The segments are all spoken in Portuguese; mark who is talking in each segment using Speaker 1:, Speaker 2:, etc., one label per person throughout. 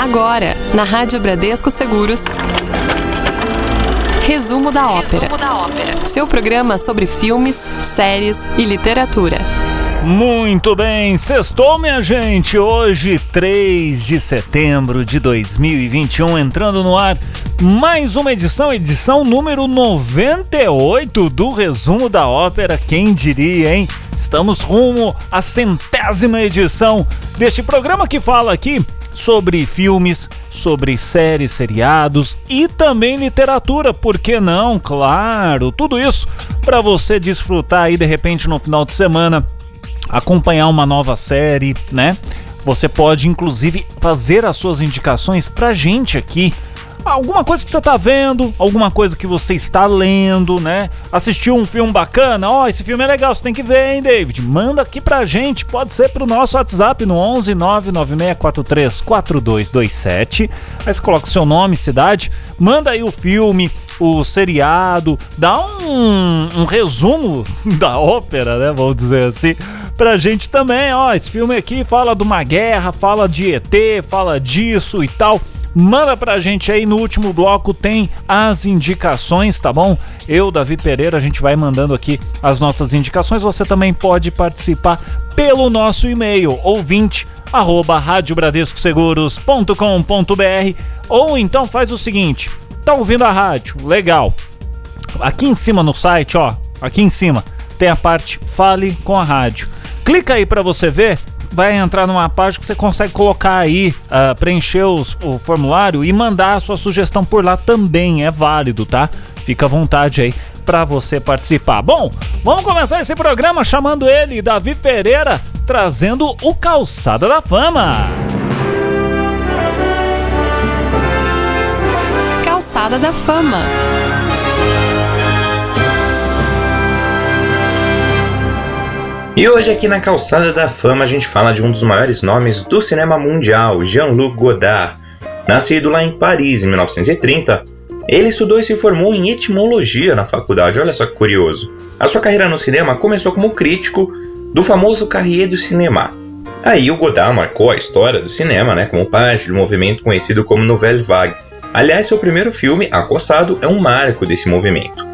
Speaker 1: Agora, na Rádio Bradesco Seguros. Resumo da ópera.
Speaker 2: Resumo da ópera.
Speaker 1: Seu programa sobre filmes, séries e literatura.
Speaker 3: Muito bem, sextou, minha gente. Hoje, 3 de setembro de 2021, entrando no ar mais uma edição, edição número 98 do Resumo da Ópera. Quem diria, hein? Estamos rumo à centésima edição deste programa que fala aqui sobre filmes, sobre séries, seriados e também literatura, por que não? Claro, tudo isso para você desfrutar aí de repente no final de semana, acompanhar uma nova série, né? Você pode inclusive fazer as suas indicações pra gente aqui alguma coisa que você tá vendo, alguma coisa que você está lendo, né? Assistiu um filme bacana, ó, oh, esse filme é legal, você tem que ver, hein, David? Manda aqui pra gente, pode ser pro nosso WhatsApp no 11 99643 4227. Aí você coloca o seu nome, cidade, manda aí o filme, o seriado, dá um, um resumo da ópera, né? Vamos dizer assim pra gente também, ó, esse filme aqui fala de uma guerra, fala de ET, fala disso e tal. Manda pra gente aí no último bloco tem as indicações, tá bom? Eu, David Pereira, a gente vai mandando aqui as nossas indicações. Você também pode participar pelo nosso e-mail ouvinte arroba radiobradescoseguros.com.br ou então faz o seguinte, tá ouvindo a rádio, legal. Aqui em cima no site, ó, aqui em cima tem a parte Fale com a Rádio. Clica aí para você ver vai entrar numa página que você consegue colocar aí, uh, preencher os, o formulário e mandar a sua sugestão por lá também, é válido, tá? Fica à vontade aí para você participar. Bom, vamos começar esse programa chamando ele, Davi Pereira, trazendo o Calçada da Fama.
Speaker 1: Calçada da Fama.
Speaker 4: E hoje aqui na Calçada da Fama a gente fala de um dos maiores nomes do cinema mundial, Jean-Luc Godard. Nascido lá em Paris em 1930, ele estudou e se formou em etimologia na faculdade, olha só que curioso. A sua carreira no cinema começou como crítico do famoso Carrier do Cinema. Aí o Godard marcou a história do cinema, né, como parte do movimento conhecido como Nouvelle Vague. Aliás, seu primeiro filme, Acossado, é um marco desse movimento.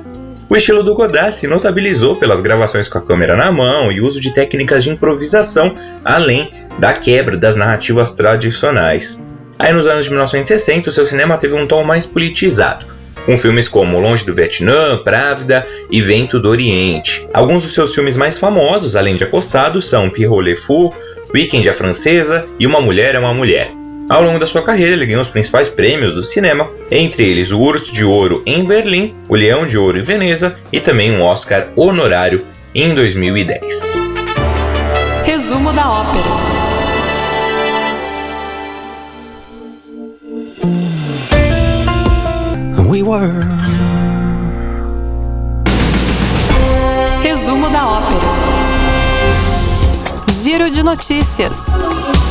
Speaker 4: O estilo do Godard se notabilizou pelas gravações com a câmera na mão e uso de técnicas de improvisação, além da quebra das narrativas tradicionais. Aí nos anos de 1960, o seu cinema teve um tom mais politizado, com filmes como Longe do Vietnã, Právida e Vento do Oriente. Alguns dos seus filmes mais famosos, além de Acossado, são Pierrot Le Fou, Weekend a Francesa e Uma Mulher é uma Mulher. Ao longo da sua carreira, ele ganhou os principais prêmios do cinema, entre eles o Urso de Ouro em Berlim, o Leão de Ouro em Veneza e também um Oscar honorário em 2010.
Speaker 1: Resumo da ópera.
Speaker 5: We were.
Speaker 1: Resumo da ópera. Giro de notícias.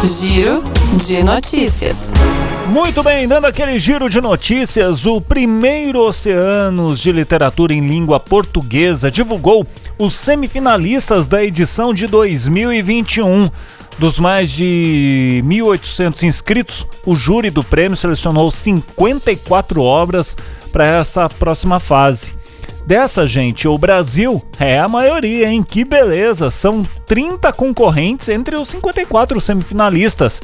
Speaker 1: Giro de notícias.
Speaker 3: Muito bem, dando aquele giro de notícias, o primeiro Oceanos de Literatura em Língua Portuguesa divulgou os semifinalistas da edição de 2021. Dos mais de 1.800 inscritos, o júri do prêmio selecionou 54 obras para essa próxima fase. Dessa, gente, o Brasil é a maioria, hein? Que beleza! São 30 concorrentes entre os 54 semifinalistas.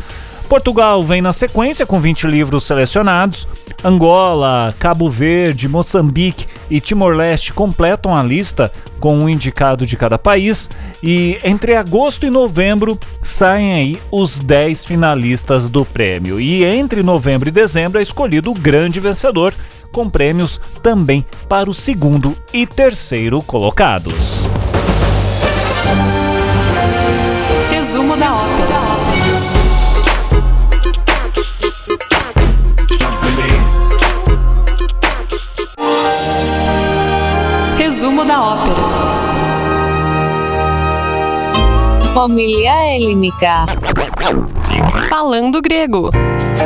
Speaker 3: Portugal vem na sequência com 20 livros selecionados. Angola, Cabo Verde, Moçambique e Timor-Leste completam a lista com um indicado de cada país. E entre agosto e novembro saem aí os 10 finalistas do prêmio. E entre novembro e dezembro é escolhido o grande vencedor com prêmios também para o segundo e terceiro colocados.
Speaker 1: Da ópera.
Speaker 6: Família Helênica.
Speaker 1: Falando grego.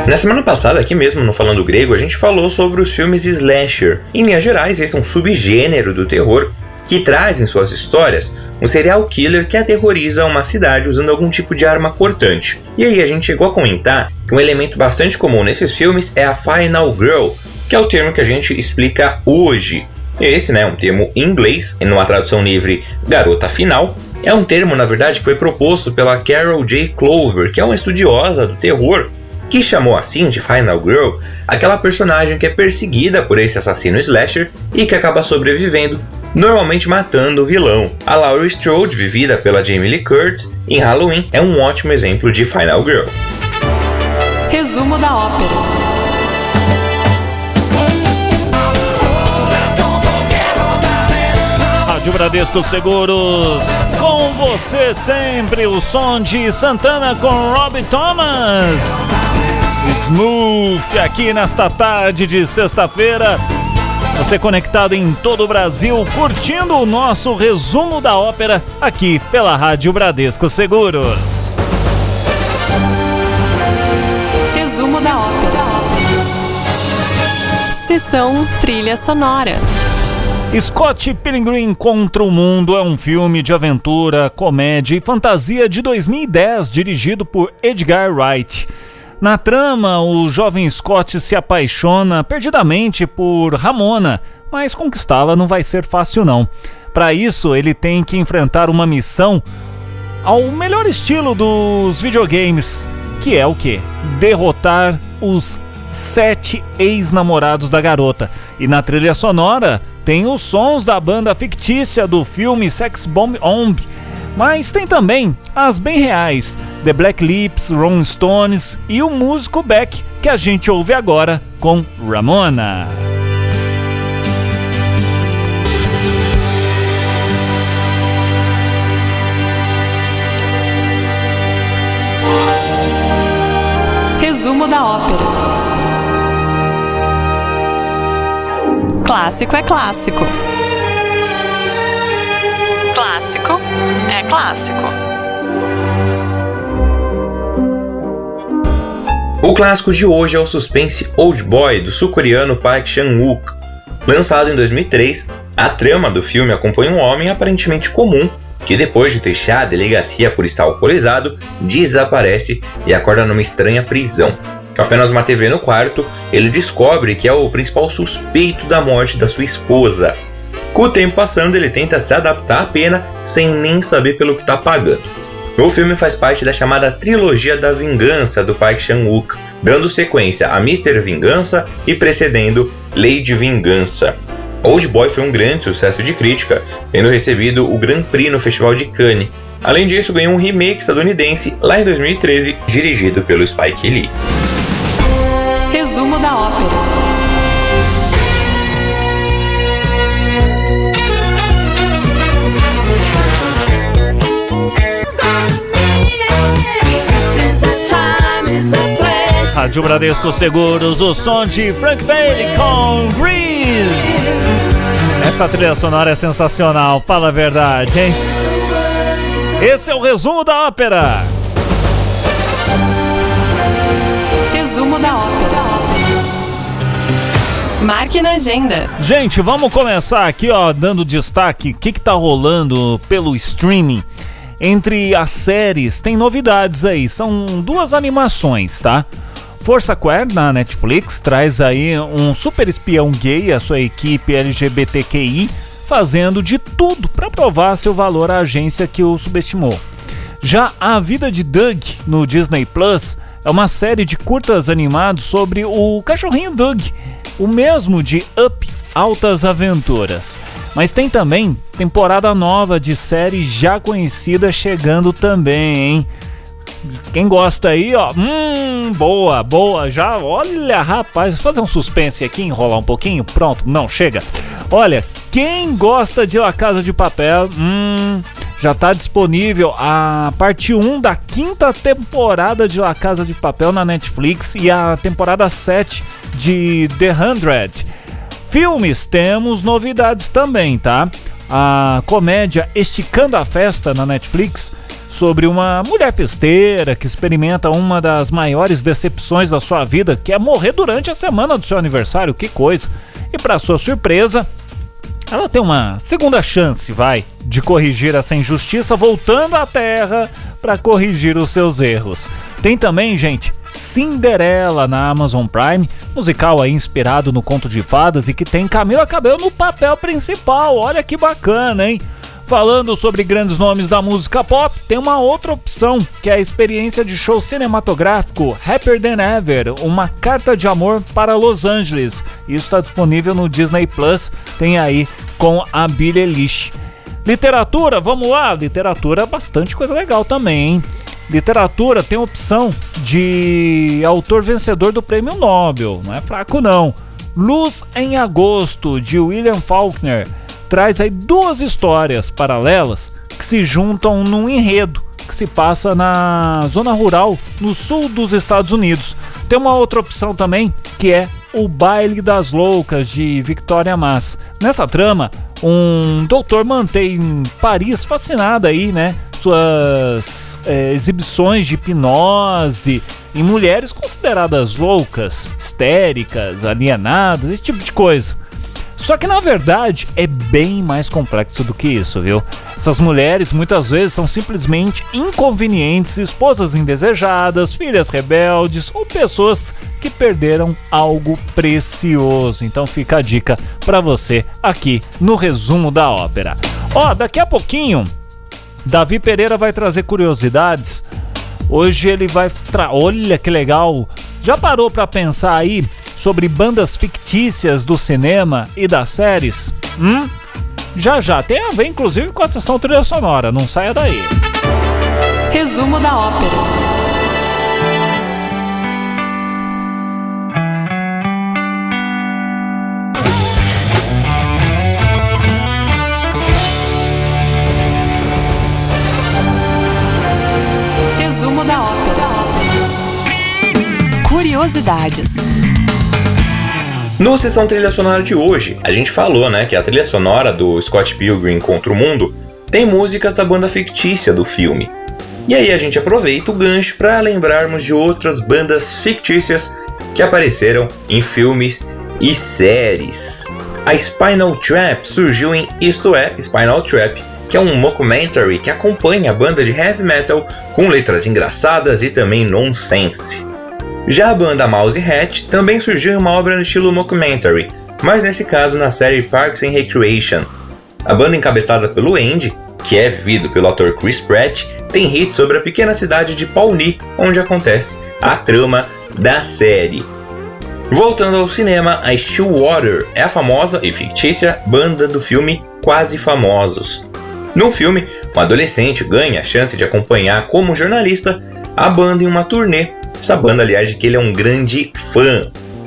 Speaker 4: Na semana passada, aqui mesmo no Falando Grego, a gente falou sobre os filmes slasher. Em linhas gerais, esse é um subgênero do terror que traz em suas histórias um serial killer que aterroriza uma cidade usando algum tipo de arma cortante. E aí a gente chegou a comentar que um elemento bastante comum nesses filmes é a Final Girl, que é o termo que a gente explica hoje. Esse, né, é um termo em inglês, numa tradução livre, garota final, é um termo, na verdade, que foi proposto pela Carol J. Clover, que é uma estudiosa do terror, que chamou assim de Final Girl aquela personagem que é perseguida por esse assassino slasher e que acaba sobrevivendo, normalmente matando o vilão. A Laurie Strode, vivida pela Jamie Lee Curtis em Halloween, é um ótimo exemplo de Final Girl.
Speaker 1: Resumo da ópera.
Speaker 3: Rádio Bradesco Seguros. Com você sempre, o som de Santana com Robbie Thomas. Smooth aqui nesta tarde de sexta-feira. Você conectado em todo o Brasil, curtindo o nosso resumo da ópera aqui pela Rádio Bradesco Seguros.
Speaker 1: Resumo da ópera. Sessão trilha sonora.
Speaker 3: Scott Pilgrim contra o Mundo é um filme de aventura, comédia e fantasia de 2010 dirigido por Edgar Wright. Na trama, o jovem Scott se apaixona perdidamente por Ramona, mas conquistá-la não vai ser fácil não. Para isso, ele tem que enfrentar uma missão ao melhor estilo dos videogames, que é o que? Derrotar os sete ex-namorados da garota. E na trilha sonora tem os sons da banda fictícia do filme Sex Bomb Omb, mas tem também as bem reais, The Black Lips, Rolling Stones e o músico Beck, que a gente ouve agora com Ramona.
Speaker 1: Resumo da ópera. Clássico é clássico. Clássico é clássico.
Speaker 4: O clássico de hoje é o suspense Old Boy do sul-coreano Park Chan-wook. Lançado em 2003, a trama do filme acompanha um homem aparentemente comum que depois de deixar a delegacia por estar alcoolizado, desaparece e acorda numa estranha prisão. Com apenas uma TV no quarto, ele descobre que é o principal suspeito da morte da sua esposa. Com o tempo passando, ele tenta se adaptar à pena sem nem saber pelo que está pagando. O filme faz parte da chamada Trilogia da Vingança do Park Chan-wook, dando sequência a Mr. Vingança e precedendo Lady Vingança. Old Boy foi um grande sucesso de crítica, tendo recebido o Grand Prix no Festival de Cannes. Além disso, ganhou um remake estadunidense lá em 2013, dirigido pelo Spike Lee.
Speaker 1: Resumo da ópera.
Speaker 3: Rádio Bradesco Seguros, o som de Frank Bailey com Grease. Essa trilha sonora é sensacional, fala a verdade, hein? Esse é o resumo da ópera.
Speaker 1: Resumo da ópera. Marque na agenda.
Speaker 3: Gente, vamos começar aqui, ó, dando destaque. O que, que tá rolando pelo streaming? Entre as séries, tem novidades aí. São duas animações, tá? Força Queer na Netflix traz aí um super espião gay, a sua equipe LGBTQI, fazendo de tudo para provar seu valor à agência que o subestimou. Já A Vida de Doug no Disney Plus é uma série de curtas animados sobre o cachorrinho Doug, o mesmo de Up Altas Aventuras. Mas tem também temporada nova de série já conhecida chegando também, hein? Quem gosta aí, ó, hum, boa, boa, já, olha, rapaz, fazer um suspense aqui, enrolar um pouquinho, pronto, não, chega. Olha, quem gosta de La Casa de Papel, hum, já está disponível a parte 1 da quinta temporada de La Casa de Papel na Netflix e a temporada 7 de The Hundred. Filmes, temos novidades também, tá? A comédia Esticando a Festa na Netflix sobre uma mulher festeira que experimenta uma das maiores decepções da sua vida, que é morrer durante a semana do seu aniversário, que coisa. E para sua surpresa, ela tem uma segunda chance, vai, de corrigir essa injustiça voltando à Terra para corrigir os seus erros. Tem também, gente, Cinderela na Amazon Prime, musical aí inspirado no conto de fadas e que tem Camila Cabello no papel principal. Olha que bacana, hein? Falando sobre grandes nomes da música pop, tem uma outra opção, que é a experiência de show cinematográfico Happier Than Ever, uma carta de amor para Los Angeles. Isso está disponível no Disney Plus, tem aí com a Billie Eilish. Literatura, vamos lá, literatura bastante coisa legal também, hein? Literatura tem opção de autor vencedor do prêmio Nobel, não é fraco não. Luz em Agosto, de William Faulkner traz aí duas histórias paralelas que se juntam num enredo que se passa na zona rural no sul dos Estados Unidos. Tem uma outra opção também que é O Baile das Loucas de Victoria Mass. Nessa trama, um doutor mantém Paris fascinada aí, né? Suas é, exibições de hipnose em mulheres consideradas loucas, histéricas, alienadas, esse tipo de coisa. Só que na verdade é bem mais complexo do que isso, viu? Essas mulheres muitas vezes são simplesmente inconvenientes, esposas indesejadas, filhas rebeldes ou pessoas que perderam algo precioso. Então fica a dica para você aqui no resumo da ópera. Ó, daqui a pouquinho Davi Pereira vai trazer curiosidades. Hoje ele vai tra... olha que legal. Já parou para pensar aí sobre bandas fictícias do cinema e das séries? Hum? Já já, tem a ver inclusive com a sessão trilha sonora, não saia daí.
Speaker 1: Resumo da ópera. Resumo da ópera. Curiosidades.
Speaker 4: No Sessão Trilha Sonora de hoje, a gente falou né, que a trilha sonora do Scott Pilgrim contra o Mundo tem músicas da banda fictícia do filme. E aí a gente aproveita o gancho para lembrarmos de outras bandas fictícias que apareceram em filmes e séries. A Spinal Trap surgiu em Isto é, Spinal Trap, que é um mockumentary que acompanha a banda de heavy metal com letras engraçadas e também nonsense. Já a banda Mouse Hat também surgiu em uma obra no estilo mockumentary, mas nesse caso na série Parks and Recreation. A banda encabeçada pelo Andy, que é vivido pelo ator Chris Pratt, tem hits sobre a pequena cidade de Pawnee, onde acontece a trama da série. Voltando ao cinema, a Stillwater é a famosa e fictícia banda do filme Quase Famosos. No filme, um adolescente ganha a chance de acompanhar como jornalista a banda em uma turnê essa banda, aliás, de que ele é um grande fã.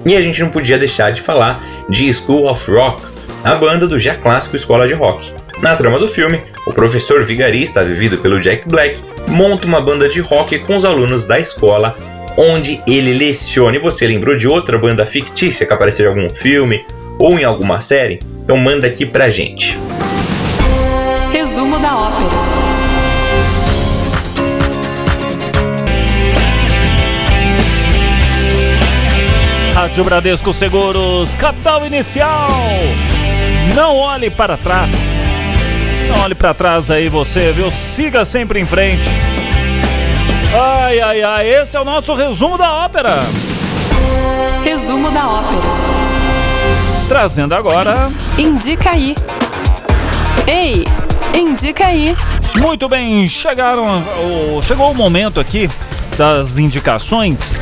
Speaker 4: E a gente não podia deixar de falar de School of Rock, a banda do já clássico Escola de Rock. Na trama do filme, o professor vigarista, vivido pelo Jack Black, monta uma banda de rock com os alunos da escola, onde ele leciona. E você lembrou de outra banda fictícia que apareceu em algum filme ou em alguma série? Então manda aqui pra gente.
Speaker 1: Resumo da ópera.
Speaker 3: Rádio Bradesco Seguros, capital inicial. Não olhe para trás. Não olhe para trás aí você, viu? Siga sempre em frente. Ai, ai, ai, esse é o nosso resumo da ópera.
Speaker 1: Resumo da ópera.
Speaker 3: Trazendo agora.
Speaker 1: Indica aí. Ei, indica aí.
Speaker 3: Muito bem, chegaram, chegou o momento aqui das indicações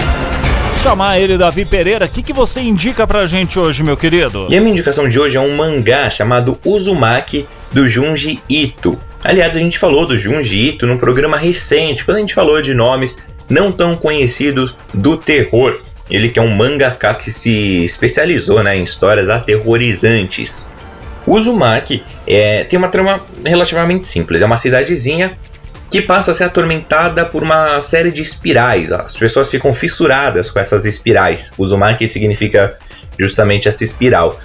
Speaker 3: chamar ele, Davi Pereira. O que, que você indica pra gente hoje, meu querido?
Speaker 4: E a minha indicação de hoje é um mangá chamado Uzumaki do Junji Ito. Aliás, a gente falou do Junji Ito num programa recente, quando a gente falou de nomes não tão conhecidos do terror. Ele que é um mangaka que se especializou né, em histórias aterrorizantes. Uzumaki é, tem uma trama relativamente simples. É uma cidadezinha que passa a ser atormentada por uma série de espirais. As pessoas ficam fissuradas com essas espirais. Uzumaki significa justamente essa espiral.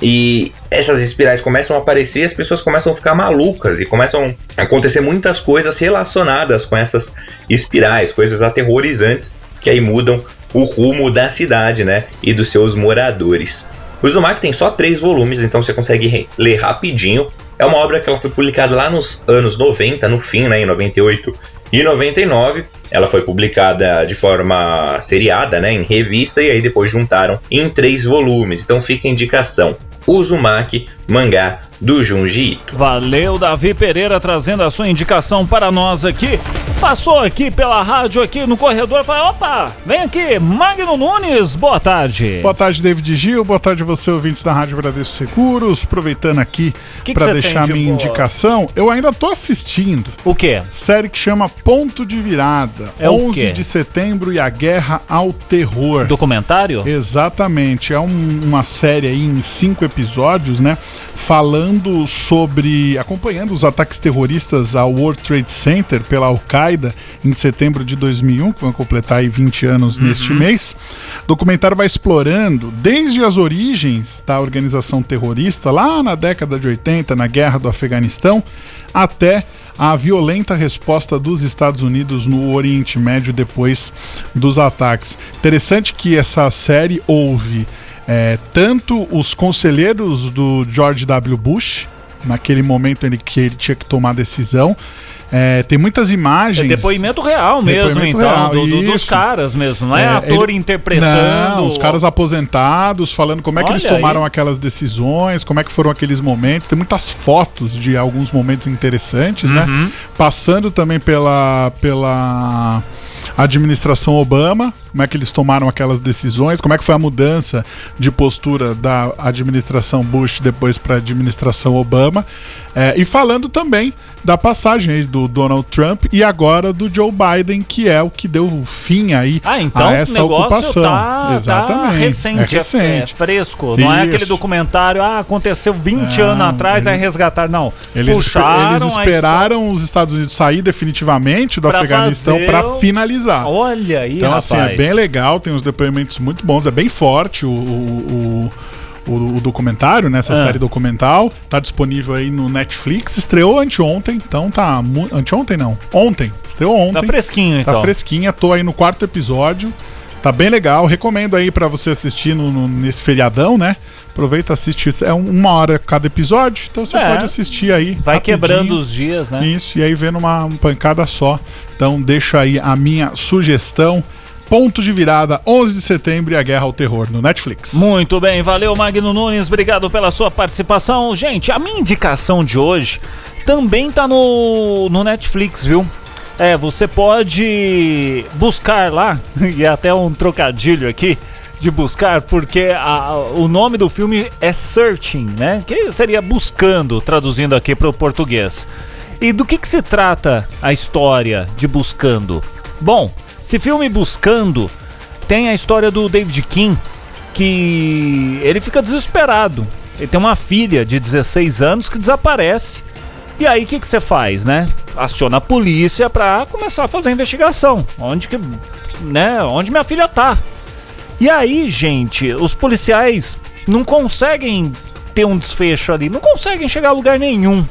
Speaker 4: E essas espirais começam a aparecer e as pessoas começam a ficar malucas e começam a acontecer muitas coisas relacionadas com essas espirais, coisas aterrorizantes que aí mudam o rumo da cidade, né, e dos seus moradores. O Uzumaki tem só três volumes, então você consegue ler rapidinho. É uma obra que ela foi publicada lá nos anos 90, no fim, né, em 98 e 99. Ela foi publicada de forma seriada, né, em revista, e aí depois juntaram em três volumes. Então fica a indicação. Uzumaki, mangá do Junji Ito.
Speaker 3: Valeu, Davi Pereira, trazendo a sua indicação para nós aqui. Passou aqui pela rádio, aqui no corredor, falou, opa, vem aqui, Magno Nunes, boa tarde.
Speaker 2: Boa tarde, David Gil, boa tarde você, ouvintes da Rádio Bradesco Seguros, aproveitando aqui para deixar minha boa? indicação, eu ainda tô assistindo.
Speaker 3: O quê?
Speaker 2: Série que chama Ponto de Virada,
Speaker 3: é
Speaker 2: 11 de setembro e a Guerra ao Terror.
Speaker 3: Documentário?
Speaker 2: Exatamente, é um, uma série aí em cinco episódios, né, falando sobre, acompanhando os ataques terroristas ao World Trade Center pela Al-Qaeda Al-Qaeda em setembro de 2001, que vão completar aí 20 anos uhum. neste mês. O documentário vai explorando desde as origens da organização terrorista, lá na década de 80, na guerra do Afeganistão, até a violenta resposta dos Estados Unidos no Oriente Médio depois dos ataques. Interessante que essa série houve é, tanto os conselheiros do George W. Bush, naquele momento em que ele tinha que tomar a decisão, é, tem muitas imagens.
Speaker 3: É depoimento real mesmo, depoimento então, real, do, do, dos caras mesmo, não é, é ator ele, interpretando.
Speaker 2: Não, os caras aposentados, falando como é que Olha eles tomaram aí. aquelas decisões, como é que foram aqueles momentos. Tem muitas fotos de alguns momentos interessantes, né? uhum. né? Passando também pela. pela administração Obama, como é que eles tomaram aquelas decisões, como é que foi a mudança de postura da administração Bush depois para a administração Obama, é, e falando também da passagem aí do Donald Trump e agora do Joe Biden, que é o que deu fim aí
Speaker 3: ah, então
Speaker 2: a essa
Speaker 3: o negócio
Speaker 2: ocupação.
Speaker 3: Tá, Exatamente. Tá recente, é, recente. É, fresco. Não é aquele documentário, ah, aconteceu 20 não, anos atrás, aí resgatar. Não.
Speaker 2: Eles, puxaram eles esperaram os Estados Unidos sair definitivamente do pra Afeganistão para finalizar.
Speaker 3: Olha aí,
Speaker 2: Então,
Speaker 3: rapaz.
Speaker 2: assim, é bem legal, tem uns depoimentos muito bons, é bem forte o, o, o o, documentário, né? Essa ah. série documental. Tá disponível aí no Netflix. Estreou anteontem, então tá. Anteontem não. Ontem. Estreou ontem. Tá
Speaker 3: fresquinho,
Speaker 2: então. Tá fresquinha. Tô aí no quarto episódio. Tá bem legal. Recomendo aí para você assistir no, no, nesse feriadão, né? Aproveita, assiste. É uma hora cada episódio, então você é. pode assistir aí.
Speaker 3: Vai quebrando os dias, né?
Speaker 2: Isso, e aí vendo uma pancada só. Então deixa aí a minha sugestão. Ponto de virada, 11 de setembro e a Guerra ao Terror no Netflix.
Speaker 3: Muito bem, valeu Magno Nunes, obrigado pela sua participação. Gente, a minha indicação de hoje também tá no, no Netflix, viu? É, você pode buscar lá, e até um trocadilho aqui de buscar, porque a, o nome do filme é Searching, né? Que seria buscando, traduzindo aqui para o português. E do que, que se trata a história de Buscando? Bom, esse filme Buscando tem a história do David King, que ele fica desesperado. Ele tem uma filha de 16 anos que desaparece. E aí o que, você faz, né? Aciona a polícia pra começar a fazer a investigação. Onde que. né? Onde minha filha tá. E aí, gente, os policiais não conseguem ter um desfecho ali, não conseguem chegar a lugar nenhum.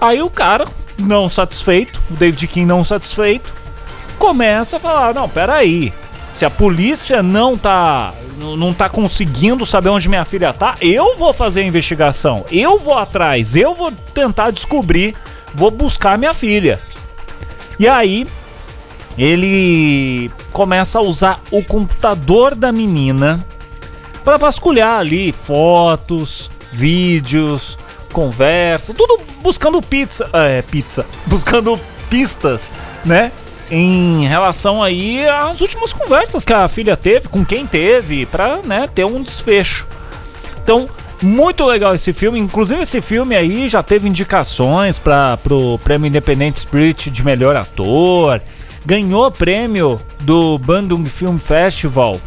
Speaker 3: Aí o cara, não satisfeito, o David King não satisfeito, começa a falar: não, peraí. Se a polícia não tá, não tá conseguindo saber onde minha filha tá, eu vou fazer a investigação. Eu vou atrás, eu vou tentar descobrir, vou buscar minha filha. E aí, ele começa a usar o computador da menina para vasculhar ali fotos, vídeos, conversa, tudo buscando pizza, é, pizza, buscando pistas, né? Em relação aí às últimas conversas que a filha teve, com quem teve, para né, ter um desfecho. Então, muito legal esse filme. Inclusive, esse filme aí já teve indicações para o Prêmio Independente Spirit de melhor ator. Ganhou prêmio do Bandung Film Festival.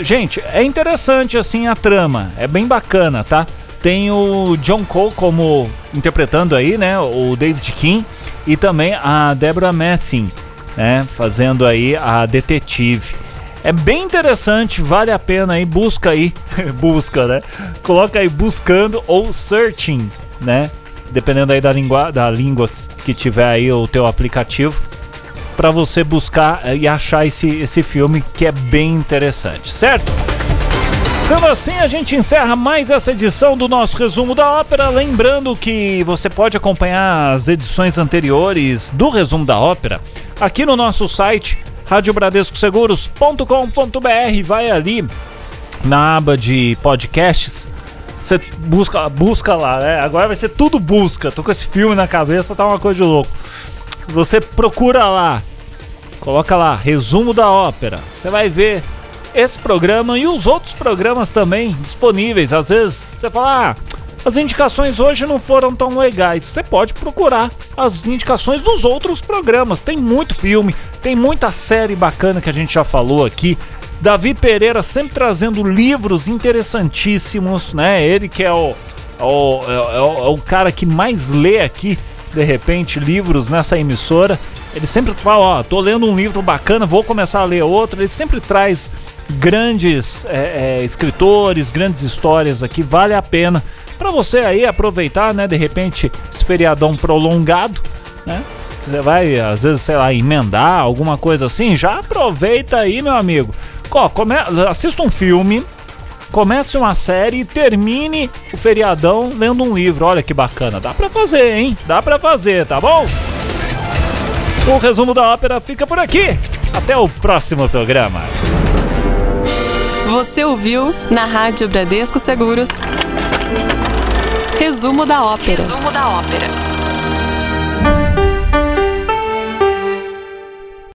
Speaker 3: Gente, é interessante assim a trama, é bem bacana, tá? Tem o John Cole como interpretando aí, né, o David King e também a Deborah Messing né? Fazendo aí a detetive. É bem interessante, vale a pena aí, busca aí, busca, né? Coloca aí buscando ou searching, né? Dependendo aí da língua, da língua que tiver aí o teu aplicativo, para você buscar e achar esse, esse filme que é bem interessante, certo? Sendo assim, a gente encerra mais essa edição do nosso resumo da ópera. Lembrando que você pode acompanhar as edições anteriores do resumo da ópera aqui no nosso site radiobradescoseguros.com.br. Vai ali na aba de podcasts. Você busca, busca lá, né? Agora vai ser tudo busca. Tô com esse filme na cabeça, tá uma coisa de louco. Você procura lá, coloca lá, resumo da ópera. Você vai ver esse programa e os outros programas também disponíveis. Às vezes você fala, ah, as indicações hoje não foram tão legais. Você pode procurar as indicações dos outros programas. Tem muito filme, tem muita série bacana que a gente já falou aqui. Davi Pereira sempre trazendo livros interessantíssimos, né? Ele que é o, o, é, é, o, é o cara que mais lê aqui, de repente, livros nessa emissora. Ele sempre fala, ó, tô lendo um livro bacana, vou começar a ler outro. Ele sempre traz grandes é, é, escritores, grandes histórias aqui, vale a pena para você aí aproveitar, né? De repente, esse feriadão prolongado, né? Você vai, às vezes, sei lá, emendar alguma coisa assim, já aproveita aí, meu amigo. Come... Assista um filme, comece uma série e termine o feriadão lendo um livro. Olha que bacana, dá pra fazer, hein? Dá pra fazer, tá bom? O resumo da ópera fica por aqui. Até o próximo programa.
Speaker 1: Você ouviu na Rádio Bradesco Seguros. Resumo da ópera. Resumo da ópera.